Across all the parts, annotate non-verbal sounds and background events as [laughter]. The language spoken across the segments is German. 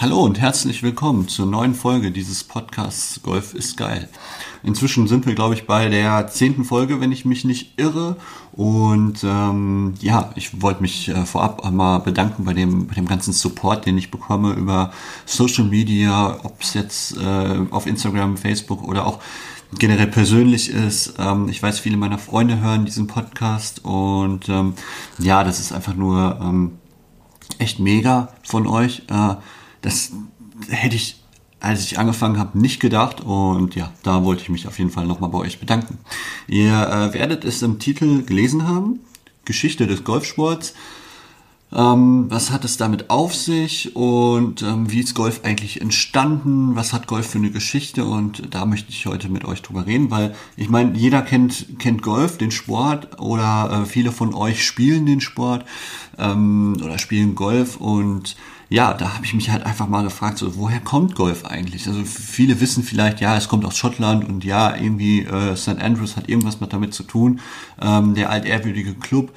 Hallo und herzlich willkommen zur neuen Folge dieses Podcasts Golf ist geil. Inzwischen sind wir, glaube ich, bei der zehnten Folge, wenn ich mich nicht irre. Und ähm, ja, ich wollte mich äh, vorab einmal bedanken bei dem, bei dem ganzen Support, den ich bekomme über Social Media, ob es jetzt äh, auf Instagram, Facebook oder auch generell persönlich ist. Ähm, ich weiß, viele meiner Freunde hören diesen Podcast und ähm, ja, das ist einfach nur ähm, echt mega von euch. Äh, das hätte ich, als ich angefangen habe, nicht gedacht. Und ja, da wollte ich mich auf jeden Fall nochmal bei euch bedanken. Ihr äh, werdet es im Titel gelesen haben. Geschichte des Golfsports. Ähm, was hat es damit auf sich und ähm, wie ist Golf eigentlich entstanden? Was hat Golf für eine Geschichte? Und da möchte ich heute mit euch drüber reden, weil ich meine, jeder kennt, kennt Golf, den Sport oder äh, viele von euch spielen den Sport ähm, oder spielen Golf und ja, da habe ich mich halt einfach mal gefragt, so, woher kommt Golf eigentlich? Also viele wissen vielleicht, ja, es kommt aus Schottland und ja, irgendwie äh, St. Andrews hat irgendwas mit damit zu tun, ähm, der altehrwürdige Club.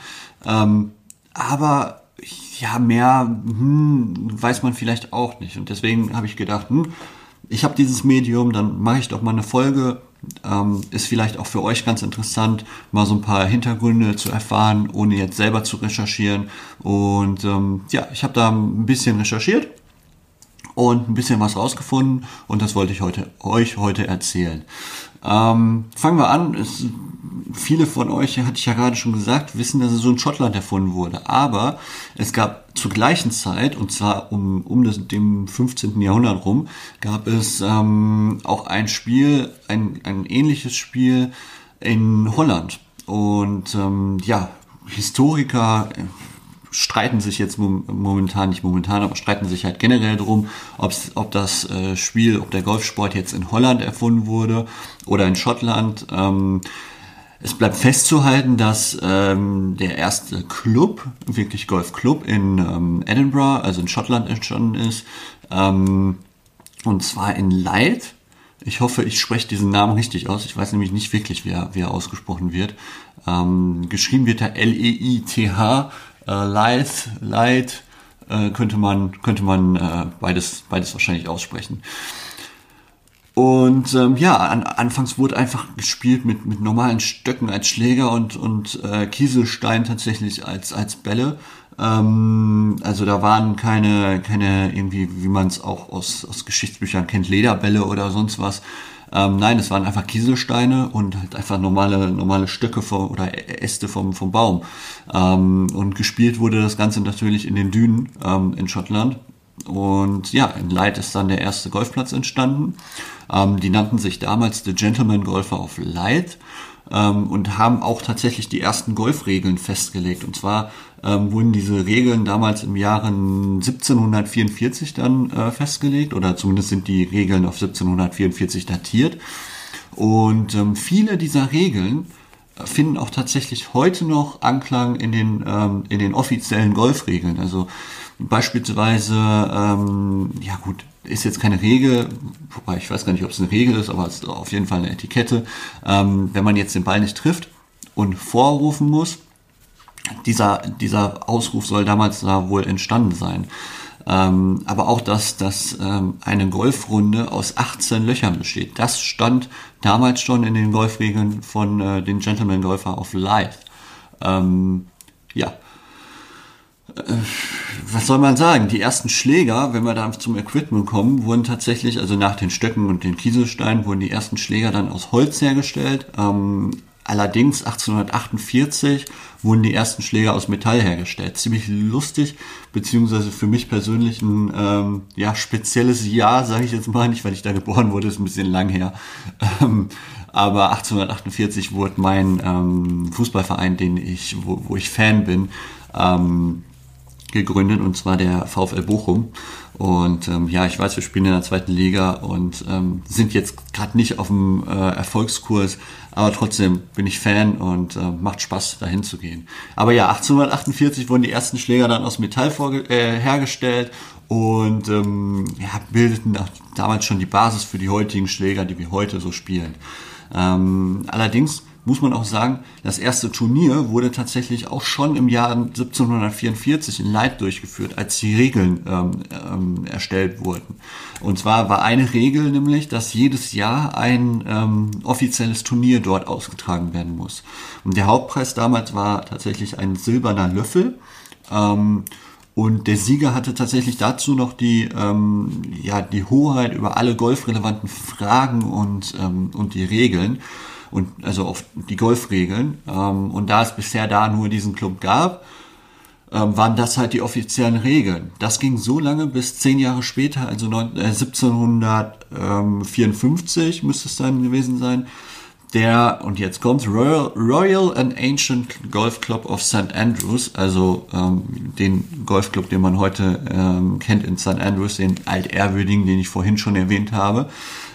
Ähm, aber ja, mehr hm, weiß man vielleicht auch nicht. Und deswegen habe ich gedacht, hm, ich habe dieses Medium, dann mache ich doch mal eine Folge ähm, ist vielleicht auch für euch ganz interessant, mal so ein paar Hintergründe zu erfahren, ohne jetzt selber zu recherchieren. Und ähm, ja, ich habe da ein bisschen recherchiert und ein bisschen was rausgefunden und das wollte ich heute, euch heute erzählen. Ähm, fangen wir an. Es, viele von euch, hatte ich ja gerade schon gesagt, wissen, dass es so in Schottland erfunden wurde. Aber es gab zur gleichen Zeit, und zwar um, um das, dem 15. Jahrhundert rum, gab es ähm, auch ein Spiel, ein, ein ähnliches Spiel in Holland. Und ähm, ja, Historiker streiten sich jetzt momentan, nicht momentan, aber streiten sich halt generell drum, ob das äh, Spiel, ob der Golfsport jetzt in Holland erfunden wurde oder in Schottland. Ähm, es bleibt festzuhalten, dass ähm, der erste Club, wirklich Golfclub in ähm, Edinburgh, also in Schottland entstanden ist. Ähm, und zwar in Leith. Ich hoffe, ich spreche diesen Namen richtig aus. Ich weiß nämlich nicht wirklich, wie er, wie er ausgesprochen wird. Ähm, geschrieben wird er L-E-I-T-H äh, Light, Light äh, könnte man, könnte man äh, beides, beides wahrscheinlich aussprechen. Und ähm, ja, an, anfangs wurde einfach gespielt mit, mit normalen Stöcken als Schläger und, und äh, Kieselstein tatsächlich als, als Bälle. Ähm, also da waren keine, keine irgendwie, wie man es auch aus, aus Geschichtsbüchern kennt, Lederbälle oder sonst was, ähm, nein, es waren einfach Kieselsteine und halt einfach normale, normale Stöcke vom, oder Äste vom, vom Baum. Ähm, und gespielt wurde das Ganze natürlich in den Dünen ähm, in Schottland. Und ja, in Leith ist dann der erste Golfplatz entstanden. Ähm, die nannten sich damals The Gentleman Golfer of Leith ähm, und haben auch tatsächlich die ersten Golfregeln festgelegt. Und zwar ähm, wurden diese Regeln damals im Jahre 1744 dann äh, festgelegt oder zumindest sind die Regeln auf 1744 datiert. Und ähm, viele dieser Regeln finden auch tatsächlich heute noch Anklang in den, ähm, in den offiziellen Golfregeln. Also beispielsweise, ähm, ja gut, ist jetzt keine Regel, wobei ich weiß gar nicht, ob es eine Regel ist, aber es ist auf jeden Fall eine Etikette. Ähm, wenn man jetzt den Ball nicht trifft und vorrufen muss, dieser, dieser Ausruf soll damals da wohl entstanden sein. Ähm, aber auch, dass, dass ähm, eine Golfrunde aus 18 Löchern besteht. Das stand damals schon in den Golfregeln von äh, den Gentleman Golfer of Life. Ähm, ja. Äh, was soll man sagen? Die ersten Schläger, wenn wir dann zum Equipment kommen, wurden tatsächlich, also nach den Stöcken und den Kieselsteinen, wurden die ersten Schläger dann aus Holz hergestellt. Ähm, Allerdings 1848 wurden die ersten Schläger aus Metall hergestellt. Ziemlich lustig, beziehungsweise für mich persönlich ein ähm, ja, spezielles Jahr, sage ich jetzt mal, nicht weil ich da geboren wurde, ist ein bisschen lang her. Ähm, aber 1848 wurde mein ähm, Fußballverein, den ich, wo, wo ich Fan bin, ähm, gegründet und zwar der VfL Bochum. Und ähm, ja, ich weiß, wir spielen in der zweiten Liga und ähm, sind jetzt gerade nicht auf dem äh, Erfolgskurs, aber trotzdem bin ich Fan und äh, macht Spaß, dahin zu gehen. Aber ja, 1848 wurden die ersten Schläger dann aus Metall äh, hergestellt und ähm, ja, bildeten damals schon die Basis für die heutigen Schläger, die wir heute so spielen. Ähm, allerdings muss man auch sagen, das erste Turnier wurde tatsächlich auch schon im Jahr 1744 in Leid durchgeführt, als die Regeln ähm, ähm, erstellt wurden. Und zwar war eine Regel nämlich, dass jedes Jahr ein ähm, offizielles Turnier dort ausgetragen werden muss. Und der Hauptpreis damals war tatsächlich ein silberner Löffel. Ähm, und der Sieger hatte tatsächlich dazu noch die, ähm, ja, die Hoheit über alle golfrelevanten Fragen und, ähm, und die Regeln. Und also auf die Golfregeln. Ähm, und da es bisher da nur diesen Club gab, ähm, waren das halt die offiziellen Regeln. Das ging so lange bis zehn Jahre später, also 1754 müsste es dann gewesen sein, der, und jetzt kommt Royal, Royal and Ancient Golf Club of St. Andrews, also ähm, den Golfclub, den man heute ähm, kennt in St. Andrews, den altehrwürdigen, den ich vorhin schon erwähnt habe.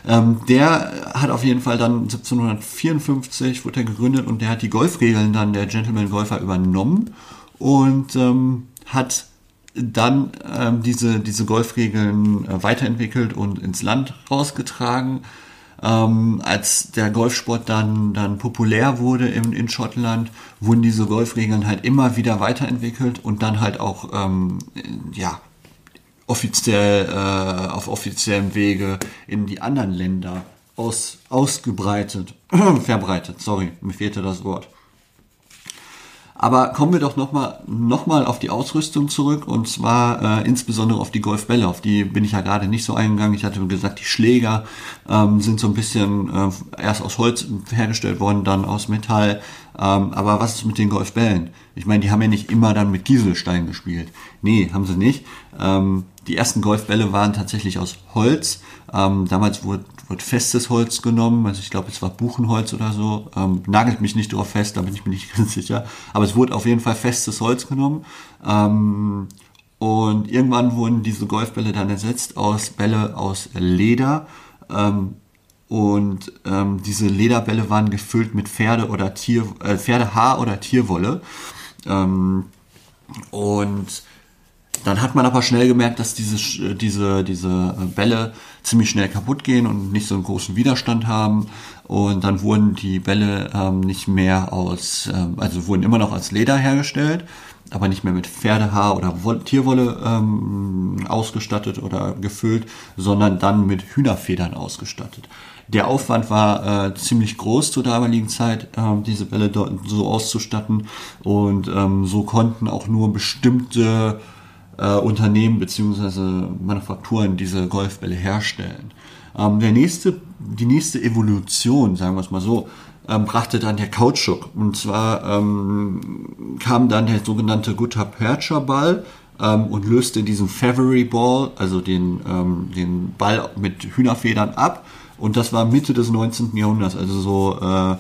Ähm, der hat auf jeden Fall dann 1754 wurde er gegründet und der hat die Golfregeln dann der Gentleman Golfer übernommen und ähm, hat dann ähm, diese, diese Golfregeln äh, weiterentwickelt und ins Land rausgetragen. Ähm, als der Golfsport dann, dann populär wurde in, in Schottland, wurden diese Golfregeln halt immer wieder weiterentwickelt und dann halt auch ähm, ja, offiziell äh, auf offiziellem Wege in die anderen Länder aus, ausgebreitet, [clears throat] verbreitet. Sorry, mir fehlte das Wort. Aber kommen wir doch nochmal noch mal auf die Ausrüstung zurück und zwar äh, insbesondere auf die Golfbälle. Auf die bin ich ja gerade nicht so eingegangen. Ich hatte gesagt, die Schläger ähm, sind so ein bisschen äh, erst aus Holz hergestellt worden, dann aus Metall. Ähm, aber was ist mit den Golfbällen? Ich meine, die haben ja nicht immer dann mit Kieselstein gespielt. Nee, haben sie nicht. Ähm, die ersten Golfbälle waren tatsächlich aus Holz. Ähm, damals wurde, wurde festes Holz genommen, also ich glaube, es war Buchenholz oder so. Ähm, nagelt mich nicht darauf fest, da bin ich mir nicht [laughs] ganz sicher. Aber es wurde auf jeden Fall festes Holz genommen. Ähm, und irgendwann wurden diese Golfbälle dann ersetzt aus Bälle aus Leder. Ähm, und ähm, diese Lederbälle waren gefüllt mit Pferde oder Tier, äh, Pferdehaar oder Tierwolle. Ähm, und dann hat man aber schnell gemerkt, dass diese, äh, diese, diese äh, Bälle ziemlich schnell kaputt gehen und nicht so einen großen Widerstand haben. Und dann wurden die Bälle ähm, nicht mehr aus, ähm, also wurden immer noch als Leder hergestellt, aber nicht mehr mit Pferdehaar oder Woll Tierwolle ähm, ausgestattet oder gefüllt, sondern dann mit Hühnerfedern ausgestattet. Der Aufwand war äh, ziemlich groß zur damaligen Zeit, äh, diese Bälle dort so auszustatten und ähm, so konnten auch nur bestimmte äh, Unternehmen beziehungsweise Manufakturen diese Golfbälle herstellen. Ähm, der nächste, die nächste Evolution, sagen wir es mal so, ähm, brachte dann der Kautschuk. Und zwar ähm, kam dann der sogenannte Gutta Percha Ball ähm, und löste diesen Feathery Ball, also den, ähm, den Ball mit Hühnerfedern ab. Und das war Mitte des 19. Jahrhunderts, also so äh,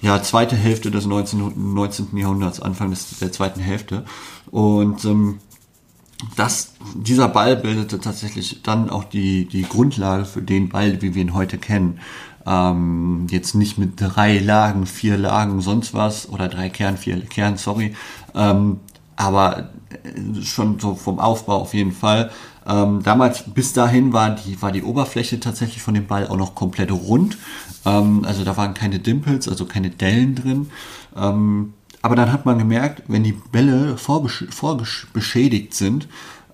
ja zweite Hälfte des 19. 19. Jahrhunderts, Anfang des, der zweiten Hälfte. Und ähm, das, dieser Ball bildete tatsächlich dann auch die, die Grundlage für den Ball, wie wir ihn heute kennen. Ähm, jetzt nicht mit drei Lagen, vier Lagen, sonst was, oder drei Kern, vier Kern, sorry. Ähm, aber äh, schon so vom Aufbau auf jeden Fall. Ähm, damals, bis dahin war die, war die Oberfläche tatsächlich von dem Ball auch noch komplett rund. Ähm, also da waren keine Dimples, also keine Dellen drin. Aber dann hat man gemerkt, wenn die Bälle vorbeschädigt sind,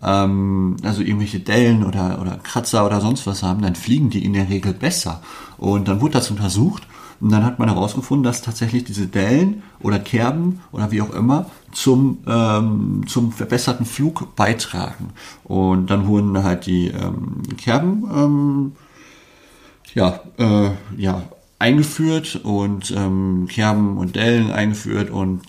ähm, also irgendwelche Dellen oder, oder Kratzer oder sonst was haben, dann fliegen die in der Regel besser. Und dann wurde das untersucht und dann hat man herausgefunden, dass tatsächlich diese Dellen oder Kerben oder wie auch immer zum, ähm, zum verbesserten Flug beitragen. Und dann wurden halt die ähm, Kerben ähm, ja, äh, ja, eingeführt und ähm, Kerben und Dellen eingeführt und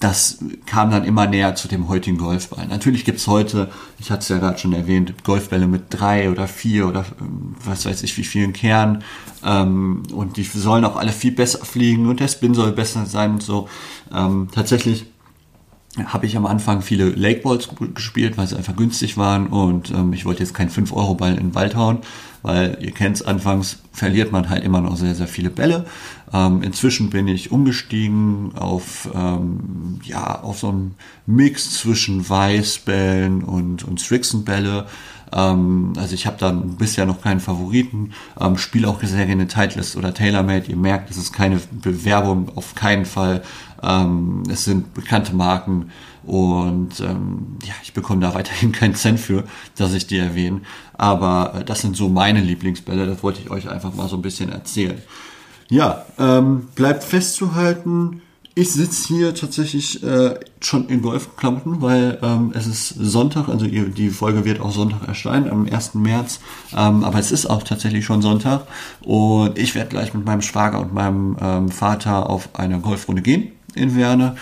das kam dann immer näher zu dem heutigen Golfball. Natürlich gibt's heute, ich hatte es ja gerade schon erwähnt, Golfbälle mit drei oder vier oder ähm, was weiß ich wie vielen Kernen ähm, und die sollen auch alle viel besser fliegen und der Spin soll besser sein und so. Ähm, tatsächlich habe ich am Anfang viele Lakeballs gespielt, weil sie einfach günstig waren und ähm, ich wollte jetzt keinen 5-Euro-Ball in den Wald hauen, weil ihr kennt es, anfangs verliert man halt immer noch sehr, sehr viele Bälle. Ähm, inzwischen bin ich umgestiegen auf, ähm, ja, auf so einen Mix zwischen Weißbällen und, und Strixenbälle. Ähm, also ich habe da bisher noch keinen Favoriten. Ähm, Spiele auch sehr gerne Titleist oder TaylorMade. Ihr merkt, es ist keine Bewerbung, auf keinen Fall. Ähm, es sind bekannte Marken und ähm, ja, ich bekomme da [laughs] weiterhin keinen Cent für, dass ich die erwähne. Aber äh, das sind so meine Lieblingsbälle. Das wollte ich euch einfach mal so ein bisschen erzählen. Ja, ähm, bleibt festzuhalten, ich sitze hier tatsächlich äh, schon in Golfklamotten, weil ähm, es ist Sonntag, also die Folge wird auch Sonntag erscheinen, am 1. März. Ähm, aber es ist auch tatsächlich schon Sonntag. Und ich werde gleich mit meinem Schwager und meinem ähm, Vater auf eine Golfrunde gehen in Werne.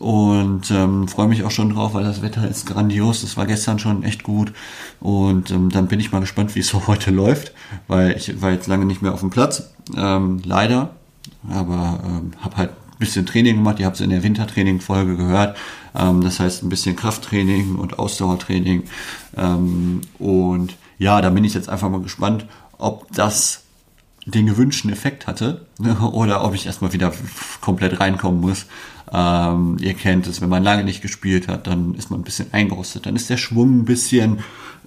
Und ähm, freue mich auch schon drauf, weil das Wetter ist grandios. Das war gestern schon echt gut. Und ähm, dann bin ich mal gespannt, wie es so [laughs] heute läuft, weil ich war jetzt lange nicht mehr auf dem Platz. Ähm, leider. Aber ähm, habe halt bisschen Training gemacht. Ihr habt es in der Wintertraining-Folge gehört. Ähm, das heißt ein bisschen Krafttraining und Ausdauertraining. Ähm, und ja, da bin ich jetzt einfach mal gespannt, ob das den gewünschten Effekt hatte oder ob ich erstmal wieder komplett reinkommen muss. Ähm, ihr kennt es, wenn man lange nicht gespielt hat, dann ist man ein bisschen eingerostet. Dann ist der Schwung ein bisschen,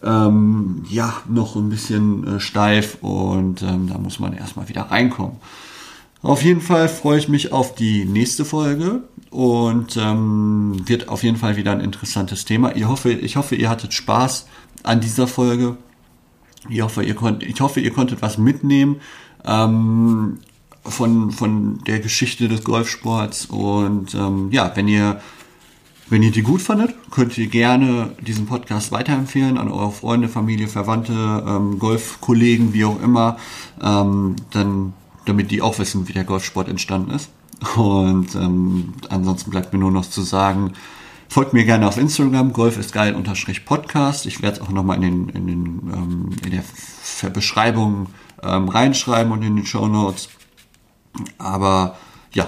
ähm, ja, noch ein bisschen äh, steif und ähm, da muss man erstmal wieder reinkommen. Auf jeden Fall freue ich mich auf die nächste Folge und ähm, wird auf jeden Fall wieder ein interessantes Thema. Ich hoffe, ich hoffe, ihr hattet Spaß an dieser Folge. Ich hoffe, ihr konntet, ich hoffe, ihr konntet was mitnehmen ähm, von, von der Geschichte des Golfsports. Und ähm, ja, wenn ihr, wenn ihr die gut fandet, könnt ihr gerne diesen Podcast weiterempfehlen an eure Freunde, Familie, Verwandte, ähm, Golfkollegen, wie auch immer. Ähm, dann damit die auch wissen, wie der Golfsport entstanden ist. Und ähm, ansonsten bleibt mir nur noch zu sagen, folgt mir gerne auf Instagram, golf ist geil unterstrich Podcast. Ich werde es auch nochmal in, den, in, den, ähm, in der Beschreibung ähm, reinschreiben und in den Show Notes. Aber ja,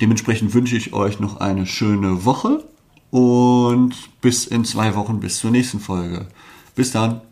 dementsprechend wünsche ich euch noch eine schöne Woche und bis in zwei Wochen, bis zur nächsten Folge. Bis dann.